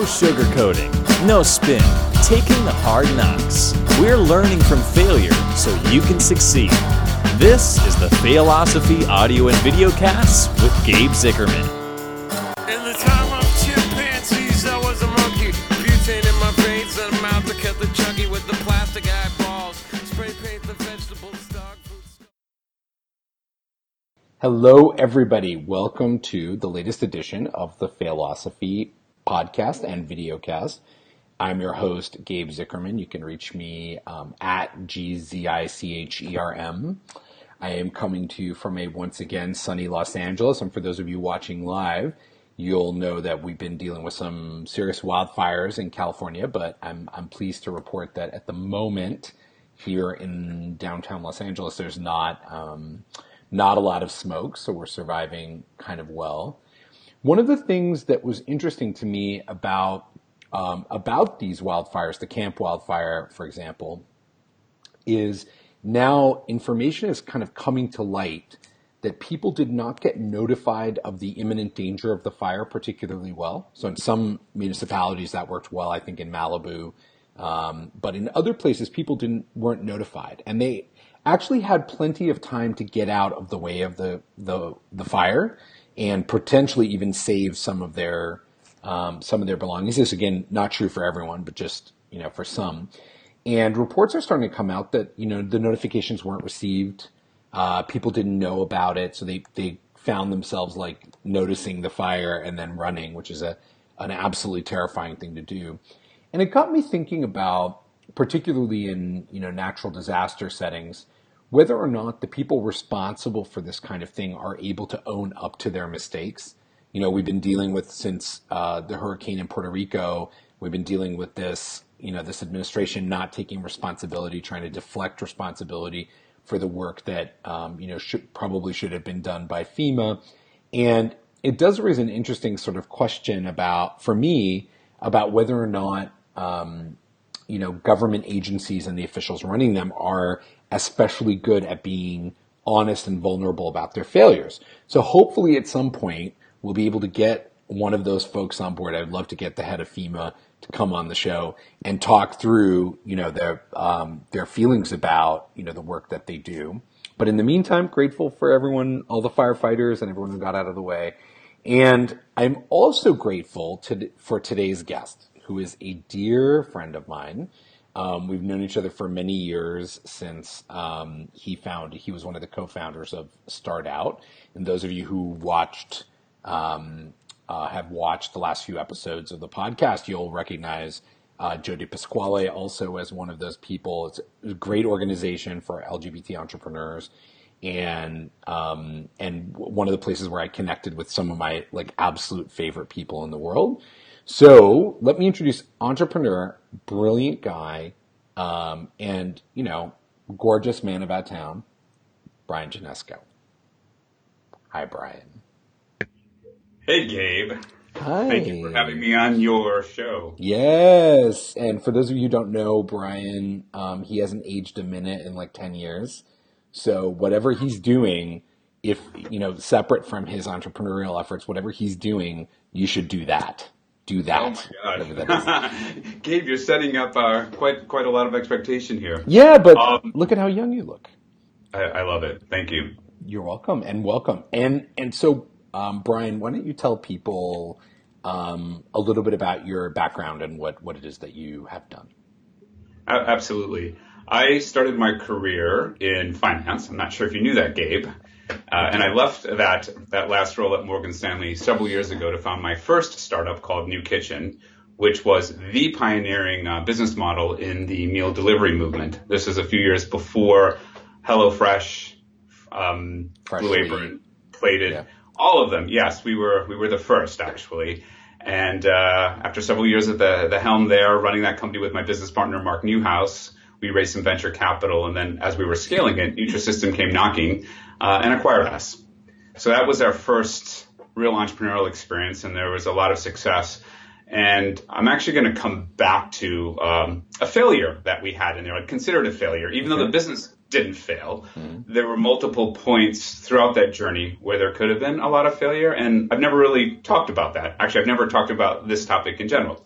No sugarcoating, no spin, taking the hard knocks. We're learning from failure so you can succeed. This is the Failosophy audio and video cast with Gabe Zichermann. In the time of chimpanzees, I was a monkey. Butane in my veins and a mouth to cut the chunky with the plastic eyeballs. Spray paint the vegetables, dog food. Hello, everybody. Welcome to the latest edition of the Failosophy podcast and videocast. I'm your host, Gabe Zichermann. You can reach me um, at G Z I C H E R M. I am coming to you from a once again sunny Los Angeles. And for those of you watching live, you'll know that we've been dealing with some serious wildfires in California, but I'm, I'm pleased to report that at the moment here in downtown Los Angeles, there's not, um, not a lot of smoke, so we're surviving kind of well. One of the things that was interesting to me about um, about these wildfires, the Camp wildfire, for example, is now information is kind of coming to light that people did not get notified of the imminent danger of the fire particularly well. So in some municipalities that worked well, I think in Malibu, um, but in other places people didn't weren't notified, and they actually had plenty of time to get out of the way of the the, the fire and potentially even save some of their um, some of their belongings. This again not true for everyone, but just you know for some. And reports are starting to come out that you know the notifications weren't received. Uh, people didn't know about it, so they they found themselves like noticing the fire and then running, which is a an absolutely terrifying thing to do. And it got me thinking about, particularly in you know natural disaster settings, whether or not the people responsible for this kind of thing are able to own up to their mistakes. You know, we've been dealing with since uh, the hurricane in Puerto Rico. We've been dealing with this, you know, this administration not taking responsibility, trying to deflect responsibility for the work that um, you know should, probably should have been done by FEMA, and it does raise an interesting sort of question about, for me, about whether or not um, you know government agencies and the officials running them are especially good at being honest and vulnerable about their failures. So hopefully, at some point, we'll be able to get one of those folks on board. I'd love to get the head of FEMA to come on the show and talk through, you know, their um, their feelings about, you know, the work that they do. But in the meantime, grateful for everyone, all the firefighters and everyone who got out of the way. And I'm also grateful to, for today's guest, who is a dear friend of mine. Um, we've known each other for many years since um, he found he was one of the co-founders of Start Out. And those of you who watched um, uh, have watched the last few episodes of the podcast, you'll recognize uh, Pasquale also as one of those people. It's a great organization for LGBT entrepreneurs, and um, and one of the places where I connected with some of my like absolute favorite people in the world. So let me introduce entrepreneur, brilliant guy, um, and you know, gorgeous man about town, Brian Janesco. Hi, Brian. Hey, Gabe. Hi. Thank you for having me on your show. Yes, and for those of you who don't know Brian, um, he hasn't aged a minute in like ten years. So whatever he's doing, if you know, separate from his entrepreneurial efforts, whatever he's doing, you should do that. Do that. Oh my that gosh. Gabe, you're setting up uh, quite quite a lot of expectation here. Yeah, but Um, look at how young you look. I, I love it. Thank you. You're welcome and welcome. And and so, um, Brian, why don't you tell people um, a little bit about your background and what what it is that you have done? Absolutely. I started my career in finance. I'm not sure if you knew that, Gabe. Uh, and I left that that last role at Morgan Stanley several years ago to found my first startup called New Kitchen, which was the pioneering uh, business model in the meal delivery movement. This is a few years before HelloFresh, um, Blue Freshly. Apron, Plated, Yeah. all of them. Yes, we were we were the first actually. And uh, after several years at the the helm there, running that company with my business partner Mark Newhouse, we raised some venture capital, and then as we were scaling it, Nutrisystem came knocking uh, and acquired us. So that was our first real entrepreneurial experience, and there was a lot of success. And I'm actually going to come back to um, a failure that we had in there. I'd consider it a failure, even though the business didn't fail. There were multiple points throughout that journey where there could have been a lot of failure, and I've never really talked about that. Actually, I've never talked about this topic in general.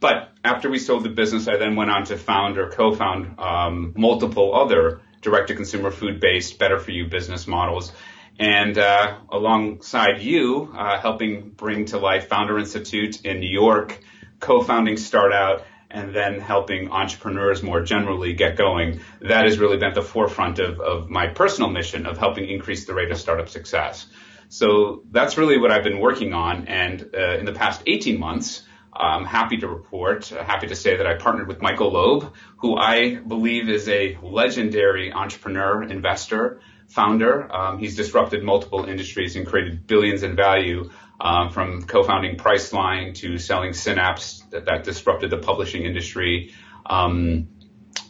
But after we sold the business, I then went on to found or co-found um, multiple other direct-to-consumer food-based, better-for-you business models. And uh, alongside you, uh, helping bring to life Founder Institute in New York, co-founding Startout, and then helping entrepreneurs more generally get going, that has really been at the forefront of, of my personal mission of helping increase the rate of startup success. So that's really what I've been working on. And uh, in the past 18 months, I'm happy to report, uh, happy to say that I partnered with Michael Loeb, who I believe is a legendary entrepreneur, investor, founder. Um, he's disrupted multiple industries and created billions in value um, from co-founding Priceline to selling Synapse that, that disrupted the publishing industry. Um,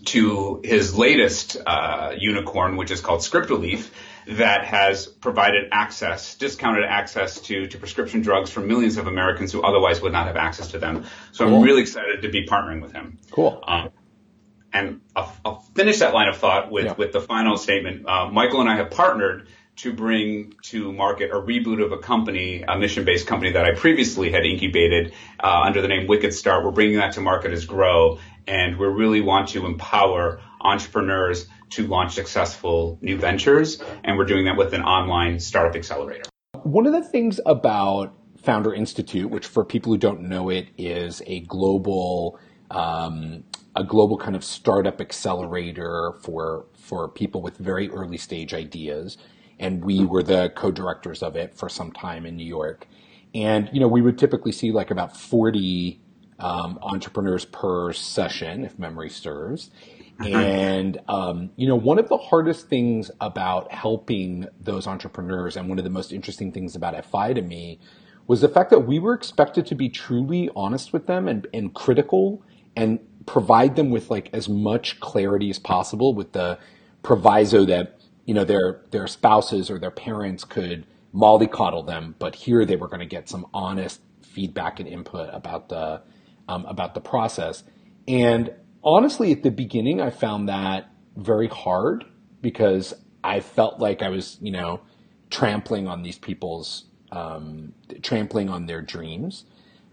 to his latest uh, unicorn, which is called Script Relief, that has provided access, discounted access to, to prescription drugs for millions of Americans who otherwise would not have access to them. So cool. I'm really excited to be partnering with him. Cool. Um, and I'll, I'll, finish that line of thought with, yeah. with the final statement. Uh, Michael and I have partnered to bring to market a reboot of a company, a mission-based company that I previously had incubated uh, under the name Wicked Start. We're bringing that to market as Grow, and we really want to empower entrepreneurs to launch successful new ventures, and we're doing that with an online startup accelerator. One of the things about Founder Institute, which for people who don't know it, is a global um, a global kind of startup accelerator for for people with very early stage ideas and we were the co-directors of it for some time in New York. And you know, we would typically see like about 40 um, entrepreneurs per session, if memory serves. Uh-huh. And um, you know, one of the hardest things about helping those entrepreneurs, and one of the most interesting things about FI to me, was the fact that we were expected to be truly honest with them and, and critical, and provide them with like as much clarity as possible, with the proviso that you know, their their spouses or their parents could mollycoddle them, but here they were going to get some honest feedback and input about the um, about the process. And honestly, at the beginning, I found that very hard because I felt like I was, you know, trampling on these people's um, trampling on their dreams.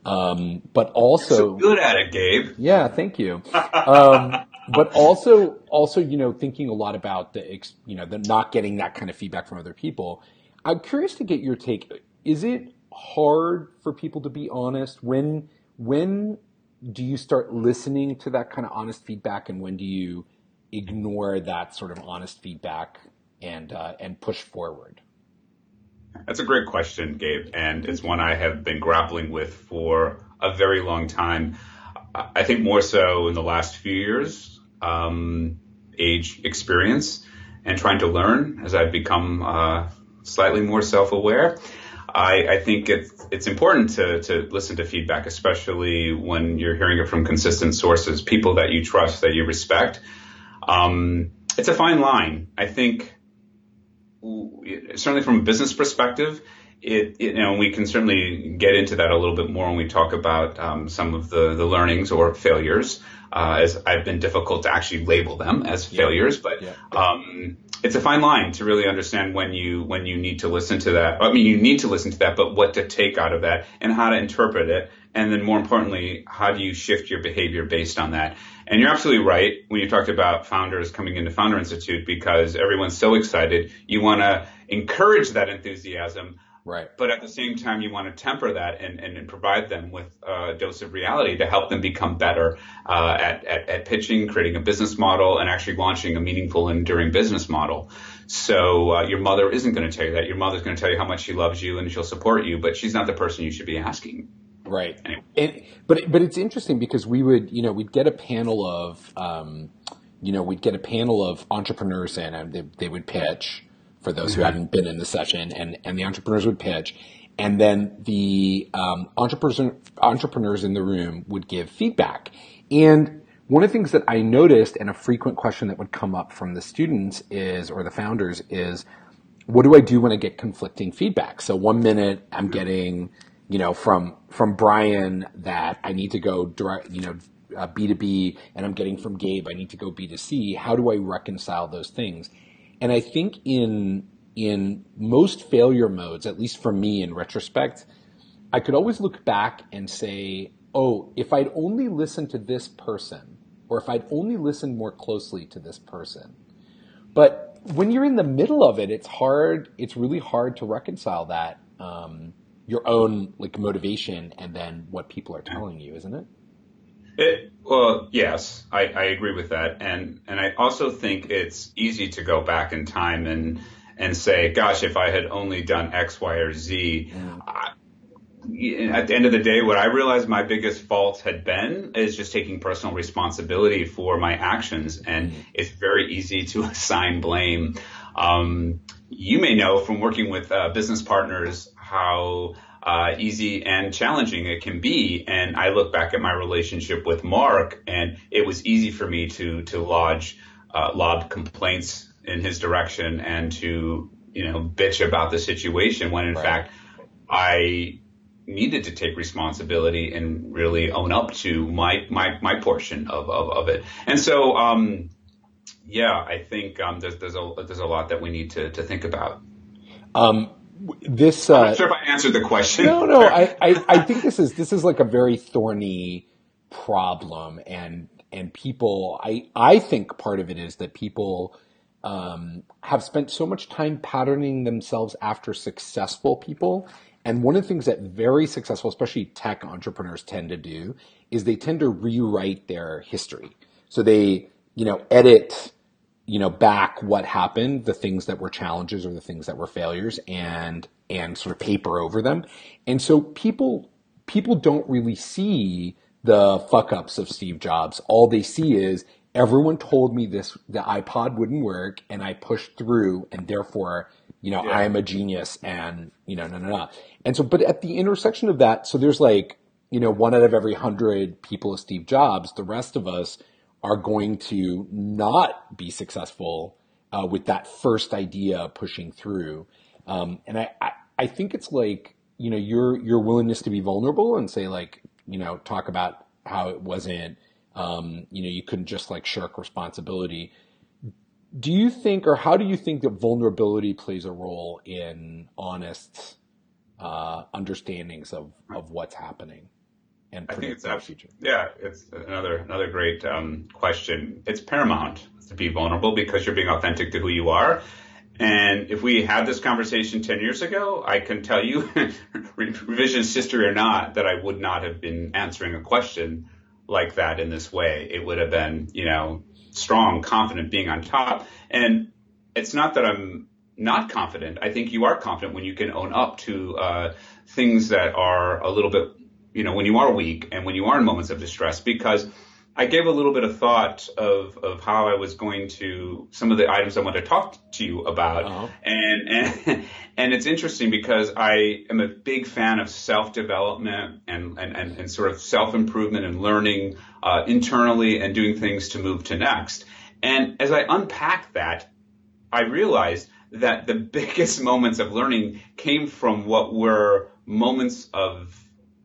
Um, but also so good at it, Gabe. Yeah, thank you. Um, but also also you know thinking a lot about the you know the not getting that kind of feedback from other people i'm curious to get your take is it hard for people to be honest when when do you start listening to that kind of honest feedback and when do you ignore that sort of honest feedback and uh, and push forward that's a great question gabe and it's one i have been grappling with for a very long time I think more so in the last few years um, age experience and trying to learn as I've become uh, slightly more self-aware. I, I, think it's it's important to to listen to feedback, especially when you're hearing it from consistent sources, people that you trust, that you respect. Um, it's a fine line. I think certainly from a business perspective, it, it, you know we can certainly get into that a little bit more when we talk about um, some of the the learnings or failures uh, as I've been difficult to actually label them as failures, but yeah. Um, it's a fine line to really understand when you when you need to listen to that. I mean, you need to listen to that, but what to take out of that and how to interpret it, and then more importantly, how do you shift your behavior based on that? And you're absolutely right when you talked about founders coming into Founder Institute because everyone's so excited. You want to encourage that enthusiasm Right. But at the same time, you want to temper that and, and, and provide them with a dose of reality to help them become better uh, at, at, at, pitching, creating a business model, and actually launching a meaningful and enduring business model. So uh, your mother isn't going to tell you that. Your mother's going to tell you how much she loves you and she'll support you, but she's not the person you should be asking. Right. Anyway. And, but but it's interesting because we would you know we'd get a panel of um, you know we'd get a panel of entrepreneurs in and they, they would pitch for those mm-hmm. who haven't been in the session, and, and the entrepreneurs would pitch. And then the um, entrepreneurs, entrepreneurs in the room would give feedback. And one of the things that I noticed, and a frequent question that would come up from the students is, or the founders is, what do I do when I get conflicting feedback? So one minute I'm getting, you know, from from Brian that I need to go direct, you know, uh, B2B, and I'm getting from Gabe I need to go B2C. How do I reconcile those things? And I think in in most failure modes, at least for me in retrospect, I could always look back and say, oh, if I'd only listened to this person, or if I'd only listened more closely to this person. But when you're in the middle of it, it's hard. It's really hard to reconcile that um, your own like motivation and then what people are telling you, isn't it? It, well, yes, I, I agree with that, and and I also think it's easy to go back in time and and say, gosh, if I had only done X, Y, or Z. I, at the end of the day, what I realized my biggest fault had been is just taking personal responsibility for my actions, and it's very easy to assign blame. Um, you may know from working with uh, business partners how uh, easy and challenging it can be. And I look back at my relationship with Mark, and it was easy for me to to lodge uh, lob complaints in his direction and to you know bitch about the situation when in Right. fact I needed to take responsibility and really own up to my my my portion of of, of it. And so um, yeah, I think um, there's there's a there's a lot that we need to to think about. Um, this I'm uh, not sure if I answered the question. no, no. I, I, I think this is this is like a very thorny problem, and and people. I I think part of it is that people um, have spent so much time patterning themselves after successful people. And one of the things that very successful, especially tech entrepreneurs, tend to do is they tend to rewrite their history. So they, you know, edit you know back what happened the things that were challenges or the things that were failures and and sort of paper over them. And so people people don't really see the fuck ups of Steve Jobs. All they see is everyone told me this the iPod wouldn't work and I pushed through and therefore you know I am a genius and you know no no no. And so but at the intersection of that so there's like you know one out of every hundred people is Steve Jobs the rest of us are going to not be successful uh, with that first idea pushing through. Um, and I, I, I think it's like, you know, your, your willingness to be vulnerable and say like, you know, talk about how it wasn't, um, you know, you couldn't just like shirk responsibility. Do you think, or how do you think that vulnerability plays a role in honest uh, understandings of, of what's happening and I think it's predicting the absolutely future? yeah. It's another another great um, question. It's paramount to be vulnerable because you're being authentic to who you are. And if we had this conversation ten years ago, I can tell you, revisionist history or not, that I would not have been answering a question like that in this way. It would have been, you know, strong, confident, being on top. And it's not that I'm not confident. I think you are confident when you can own up to uh, things that are a little bit, you know, when you are weak and when you are in moments of distress. Because I gave a little bit of thought of of how I was going to some of the items I want to talk to you about, Uh-huh. and and and it's interesting because I am a big fan of self development and, and and and sort of self improvement and learning uh, internally and doing things to move to next. And as I unpacked that, I realized that the biggest moments of learning came from what were moments of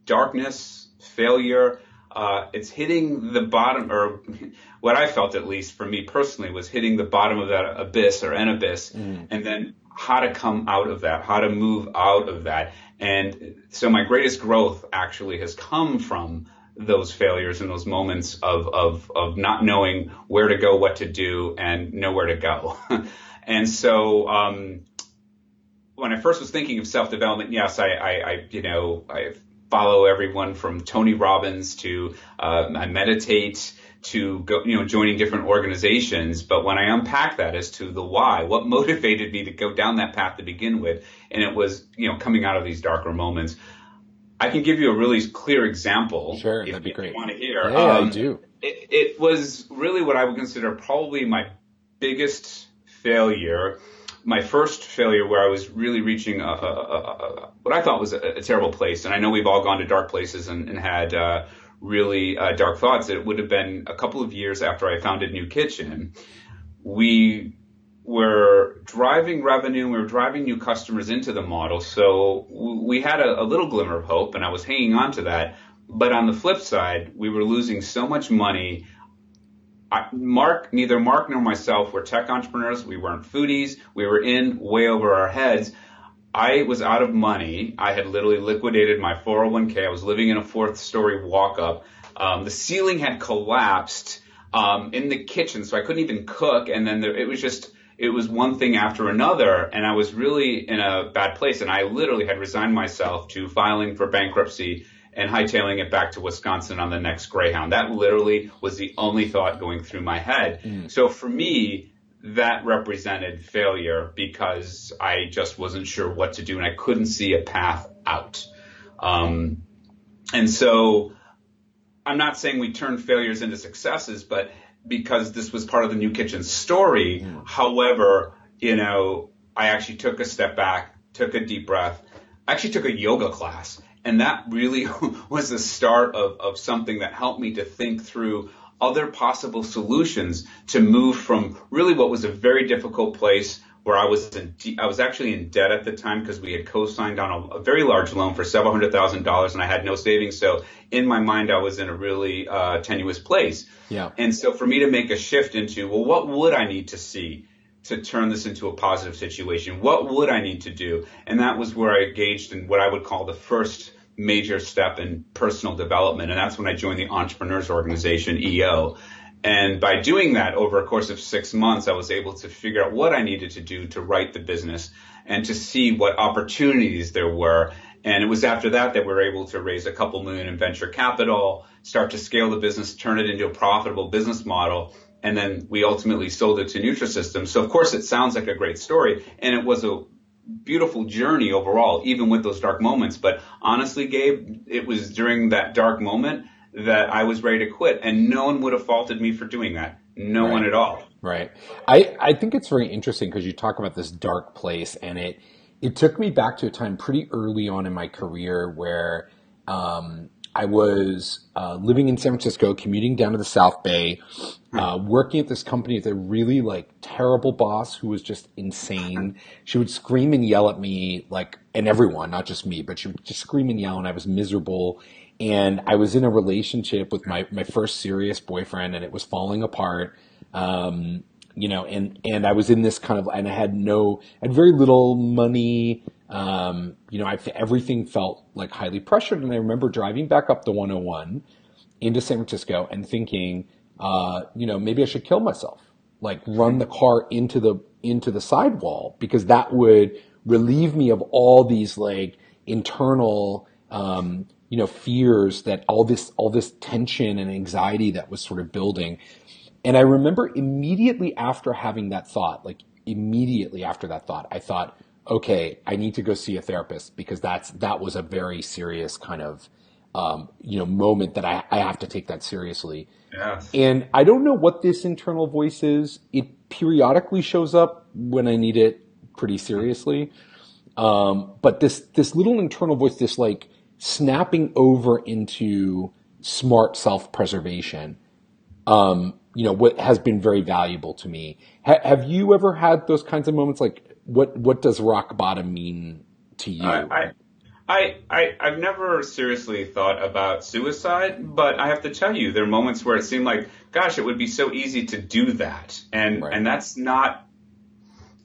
darkness, failure. Uh, it's hitting the bottom, or what I felt at least for me personally was hitting the bottom of that abyss or an abyss, and then how to come out of that, how to move out of that. And so my greatest growth actually has come from those failures and those moments of, of, of not knowing where to go, what to do, and nowhere to go. and so, um, when I first was thinking of self development, yes, I, I, I, you know, I follow everyone from Tony Robbins to uh, I meditate to go, you know, joining different organizations. But when I unpack that as to the why, what motivated me to go down that path to begin with, and it was, you know, coming out of these darker moments. I can give you a really clear example. Sure, if, that'd be if great. You want to hear? Yeah, I Um, do. it, it was really what I would consider probably my biggest failure. My first failure where I was really reaching a, a, a, what I thought was a, a terrible place. And I know we've all gone to dark places and, and had uh, really uh, dark thoughts. It would have been a couple of years after I founded New Kitchen. We were driving revenue, we were driving new customers into the model. So we had a, a little glimmer of hope, and I was hanging on to that. But on the flip side, we were losing so much money. I, Mark, neither Mark nor myself were tech entrepreneurs. We weren't foodies. We were in way over our heads. I was out of money. I had literally liquidated my 401k. I was living in a fourth story walk up. Um, the ceiling had collapsed um, in the kitchen, so I couldn't even cook. And then there, it was just, it was one thing after another. And I was really in a bad place. And I literally had resigned myself to filing for bankruptcy and hightailing it back to Wisconsin on the next Greyhound. That literally was the only thought going through my head. Mm. So for me, that represented failure because I just wasn't sure what to do and I couldn't see a path out. Um, and so I'm not saying we turned failures into successes, but because this was part of the new kitchen story. Mm. However, you know, I actually took a step back, took a deep breath, I actually took a yoga class. And that really was the start of, of something that helped me to think through other possible solutions to move from really what was a very difficult place where I was in, I was actually in debt at the time because we had co-signed on a, a, very large loan for several hundred thousand dollars and I had no savings. So in my mind, I was in a really uh, tenuous place. Yeah. And so for me to make a shift into, well, what would I need to see to turn this into a positive situation? What would I need to do? And that was where I engaged in what I would call the first major step in personal development. And that's when I joined the Entrepreneurs Organization, EO. And by doing that over a course of six months, I was able to figure out what I needed to do to right the business and to see what opportunities there were. And it was after that that we were able to raise a couple million in venture capital, start to scale the business, turn it into a profitable business model. And then we ultimately sold it to Nutrisystem. So of course it sounds like a great story and it was a beautiful journey overall, even with those dark moments. But honestly, Gabe, it was during that dark moment that I was ready to quit, and no one would have faulted me for doing that. No right. one at all. Right. I, I think it's very interesting because you talk about this dark place, and it it took me back to a time pretty early on in my career where um, I was uh, living in San Francisco, commuting down to the South Bay, uh, working at this company with a really like terrible boss who was just insane. She would scream and yell at me, like, and everyone, not just me, but she would just scream and yell, and I was miserable. And I was in a relationship with my my first serious boyfriend, and it was falling apart. Um, you know, and and I was in this kind of, and I had no, I had very little money. Um, you know, I, everything felt like highly pressured. And I remember driving back up the 101 into San Francisco and thinking, uh, you know, maybe I should kill myself, like run the car into the, into the sidewall because that would relieve me of all these like internal, um, you know, fears that all this, all this tension and anxiety that was sort of building. And I remember immediately after having that thought, like immediately after that thought, I thought, okay, I need to go see a therapist because that's that was a very serious kind of um, you know moment that I, I have to take that seriously. Yes. And I don't know what this internal voice is. It periodically shows up when I need it pretty seriously. Um, but this this little internal voice, this like snapping over into smart self preservation, um, you know, what has been very valuable to me. Ha- have you ever had those kinds of moments like what what does rock bottom mean to you? I, I, I, I've never seriously thought about suicide, but I have to tell you, there are moments where it seemed like, gosh, it would be so easy to do that, and right. and that's not,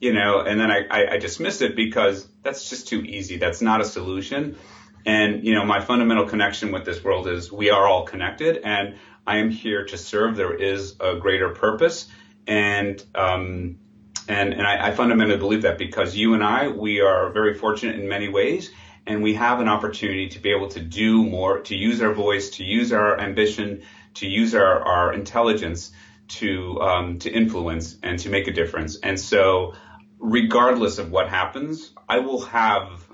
you know, and then I, I, I dismissed it because that's just too easy. That's not a solution. And you know, my fundamental connection with this world is we are all connected, and I am here to serve. There is a greater purpose, and um, and, and I, I fundamentally believe that because you and I, we are very fortunate in many ways and we have an opportunity to be able to do more, to use our voice, to use our ambition, to use our, our intelligence to, um, to influence and to make a difference. And so regardless of what happens, I will have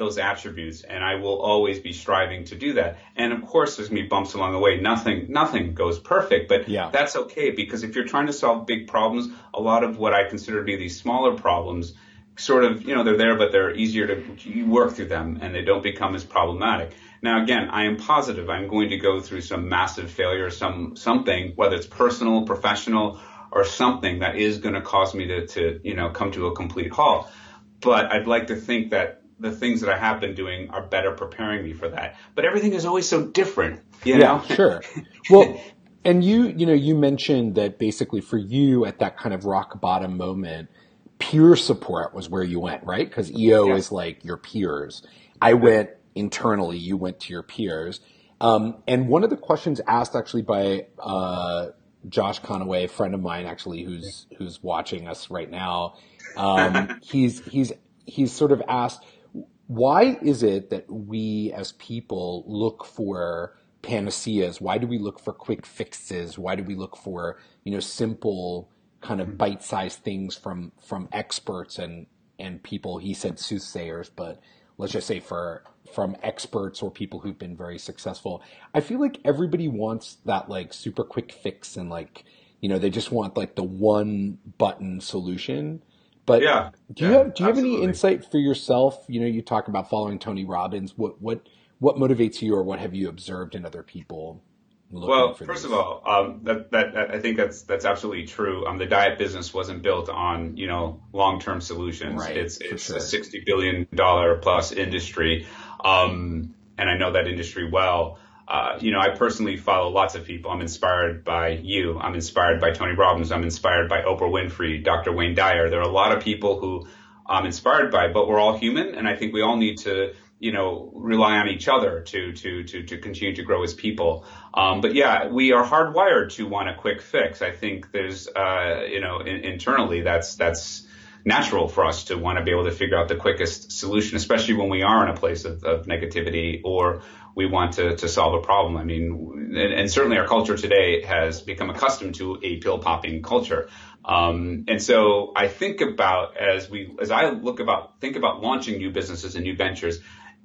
those attributes and I will always be striving to do that. And of course there's me bumps along the way. Nothing nothing goes perfect, but yeah. that's okay because if you're trying to solve big problems, a lot of what I consider to be these smaller problems sort of, you know, they're there but they're easier to you work through them and they don't become as problematic. Now again, I am positive I'm going to go through some massive failure, some something, whether it's personal, professional, or something that is going to cause me to, to, you know, come to a complete halt. But I'd like to think that the things that I have been doing are better preparing me for that. But everything is always so different, you know? Yeah, sure. Well, and you, you know, you mentioned that basically for you at that kind of rock bottom moment, peer support was where you went, right? Because EO Yeah. is like your peers. I went internally. You went to your peers. Um, and one of the questions asked actually by uh, Josh Conaway, a friend of mine actually, who's who's watching us right now. Um, he's he's he's sort of asked, why is it that we as people look for panaceas? Why do we look for quick fixes? Why do we look for you know simple kind of mm-hmm. bite-sized things from from experts and and people? He said soothsayers, but let's just say for from experts or people who've been very successful. I feel like everybody wants that like super quick fix and like you know they just want like the one button solution. But Yeah, do you yeah, have do you have any insight for yourself? You know, you talk about following Tony Robbins. What what what motivates you, or what have you observed in other people? Well, first these? of all, um, that, that, that I think that's that's absolutely true. Um, the diet business wasn't built on you know long term solutions. Right, it's it's sure. a sixty billion dollar plus industry, um, and I know that industry well. Uh, you know, I personally follow lots of people. I'm inspired by you. I'm inspired by Tony Robbins. I'm inspired by Oprah Winfrey, Dr. Wayne Dyer. There are a lot of people who I'm inspired by, but we're all human, and I think we all need to, you know, rely on each other to to to to continue to grow as people. Um, but yeah, we are hardwired to want a quick fix. I think there's, uh, you know, in, internally that's that's natural for us to want to be able to figure out the quickest solution, especially when we are in a place of, of negativity or we want to, to solve a problem. I mean, and, and certainly our culture today has become accustomed to a pill popping culture. Um, and so I think about as we, as I look about, think about launching new businesses and new ventures,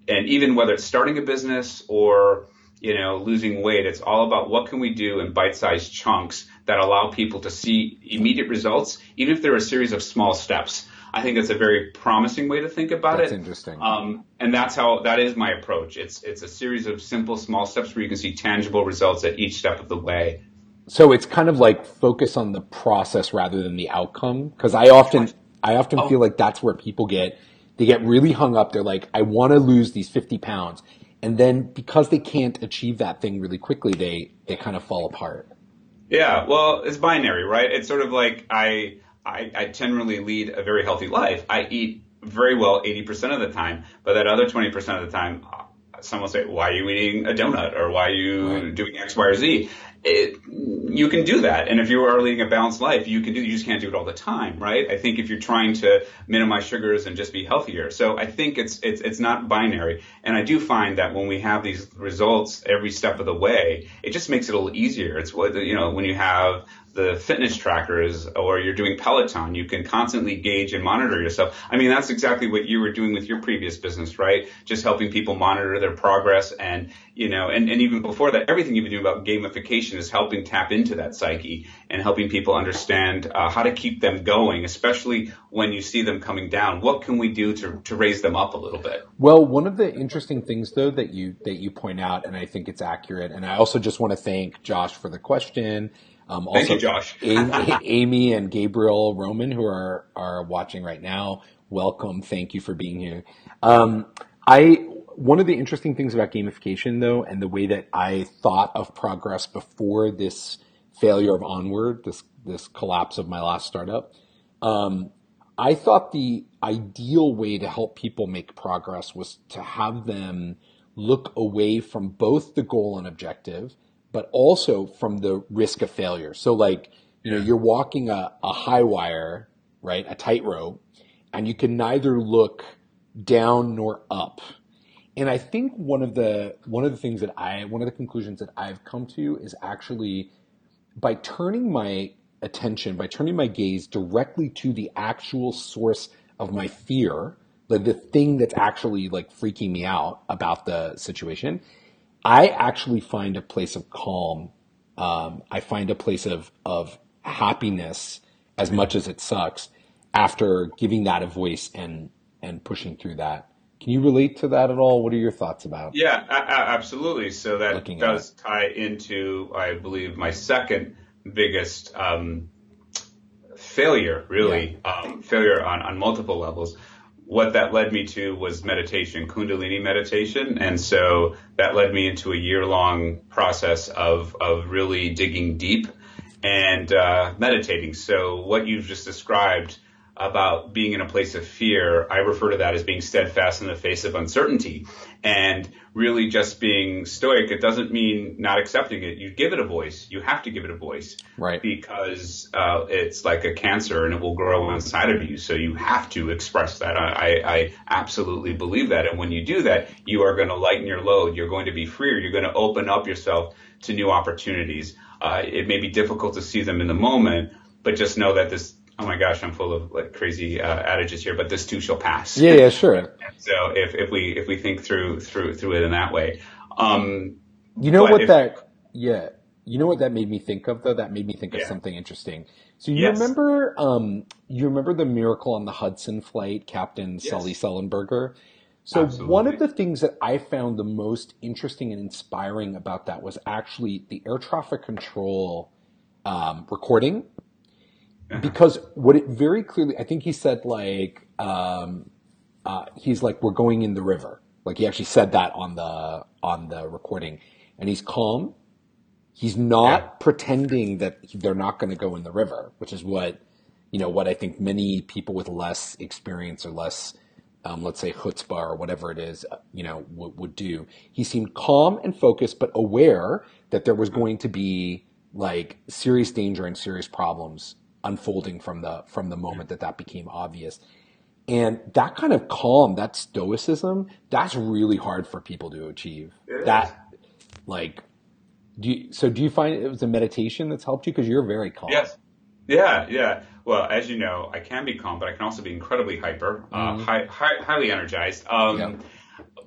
and even whether it's starting a business or you know losing weight it's all about what can we do in bite-sized chunks that allow people to see immediate results even if they're a series of small steps i think that's a very promising way to think about That's it interesting. um, and that's how that is my approach it's it's a series of simple small steps where you can see tangible results at each step of the way So it's kind of like focus on the process rather than the outcome. Because I often, I often Oh. feel like that's where people get, they get really hung up. They're like, I want to lose these 50 pounds. And then because they can't achieve that thing really quickly, they, they kind of fall apart. Yeah, well, it's binary, right? It's sort of like I, I, I generally lead a very healthy life. I eat very well 80% of the time, but that other 20% of the time, uh, someone will say, why are you eating a donut? Or why are you Right. doing X, Y, or Z? It, you can do that. And if you are leading a balanced life, you can do, you just can't do it all the time, right? I think if you're trying to minimize sugars and just be healthier. So I think it's, it's, it's not binary. And I do find that when we have these results every step of the way, it just makes it a little easier. It's what, you know, when you have the fitness trackers or you're doing Peloton, you can constantly gauge and monitor yourself. I mean, that's exactly what you were doing with your previous business, right? Just helping people monitor their progress and, you know, and, and even before that, everything you've been doing about gamification is helping tap into that psyche and helping people understand uh, how to keep them going, especially when you see them coming down. What can we do to, to raise them up a little bit? Well, one of the interesting things though that you that you point out, and I think it's accurate, and I also just want to thank Josh for the question. Um, also, Thank you, Josh. Amy, Amy and Gabriel Roman, who are are watching right now, welcome. Thank you for being here. Um, I one of the interesting things about gamification though, and the way that I thought of progress before this failure of Onward, this this collapse of my last startup, um, I thought the ideal way to help people make progress was to have them look away from both the goal and objective, but also from the risk of failure. So, like, you know, you're walking a, a high wire, right, a tightrope, and you can neither look down nor up. And I think one of the one of the things that I one of the conclusions that I've come to is actually by turning my attention, by turning my gaze directly to the actual source of my fear, like the thing that's actually like freaking me out about the situation, I actually find a place of calm. Um, I find a place of of happiness as much as it sucks after giving that a voice and and pushing through that. Can you relate to that at all? What are your thoughts about? Yeah, absolutely. So that Looking does tie into, I believe, my second biggest um, failure, really, um, failure on, on multiple levels. What that led me to was meditation, Kundalini meditation. And so that led me into a year long process of, of really digging deep and uh, meditating. So what you've just described about being in a place of fear, I refer to that as being steadfast in the face of uncertainty. And really just being stoic, it doesn't mean not accepting it. You give it a voice. You have to give it a voice. Right. Because uh, it's like a cancer and it will grow inside of you. So you have to express that. I, I absolutely believe that. And when you do that, you are going to lighten your load. You're going to be freer. You're going to open up yourself to new opportunities. Uh, it may be difficult to see them in the moment, but just know that this oh my gosh, I'm full of like crazy uh, adages here, but this too shall pass. Yeah, yeah, sure. so if, if we if we think through through through it in that way, um, you know what if, that yeah, you know what that made me think of though. That made me think yeah. of something interesting. So you yes. remember um you remember the Miracle on the Hudson flight, Captain yes. Sully Sullenberger. So Absolutely. one of the things that I found the most interesting and inspiring about that was actually the air traffic control um, recording because what it very clearly, I think he said like, um, uh, he's like, we're going in the river. Like he actually said that on the, on the recording and he's calm. He's not yeah. pretending that they're not going to go in the river, which is what, you know, what I think many people with less experience or less, um, let's say chutzpah or whatever it is, uh, you know, w- would do. He seemed calm and focused, but aware that there was going to be like serious danger and serious problems unfolding from the from the moment that that became obvious. And that kind of calm, that stoicism, that's really hard for people to achieve. It that, is. like, do you, so do you find it was a meditation that's helped you because you're very calm? Yes. Yeah, yeah. Well, as you know, I can be calm, but I can also be incredibly hyper, uh, mm-hmm. uh, high, high, highly energized. Um, yeah.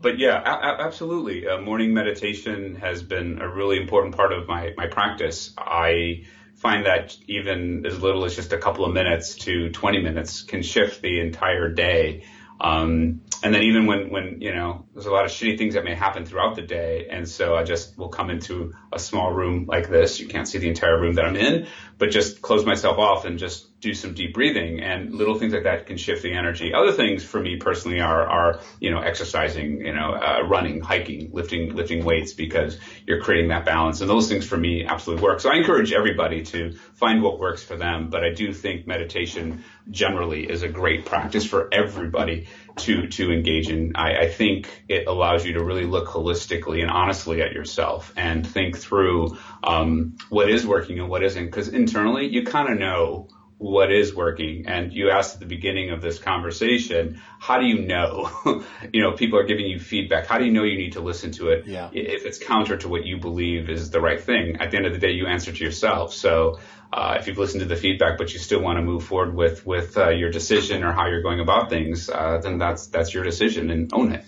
But yeah, a- absolutely. Uh, morning meditation has been a really important part of my, my practice. I find that even as little as just a couple of minutes to 20 minutes can shift the entire day. Um, and then even when, when, you know, there's a lot of shitty things that may happen throughout the day. And so I just will come into a small room like this. You can't see the entire room that I'm in, but just close myself off and just do some deep breathing and little things like that can shift the energy. Other things for me personally are, are, you know, exercising, you know, uh, running, hiking, lifting, lifting weights because you're creating that balance. And those things for me absolutely work. So I encourage everybody to find what works for them. But I do think meditation generally is a great practice for everybody to, to engage in. I, I think it allows you to really look holistically and honestly at yourself and think through, um, what is working and what isn't. Cause internally you kind of know, what is working. And you asked at the beginning of this conversation, how do you know? you know, people are giving you feedback. How do you know you need to listen to it? Yeah. If it's counter to what you believe is the right thing, at the end of the day, you answer to yourself. So, uh, if you've listened to the feedback, but you still want to move forward with, with, uh, your decision or how you're going about things, uh, then that's, that's your decision and own it.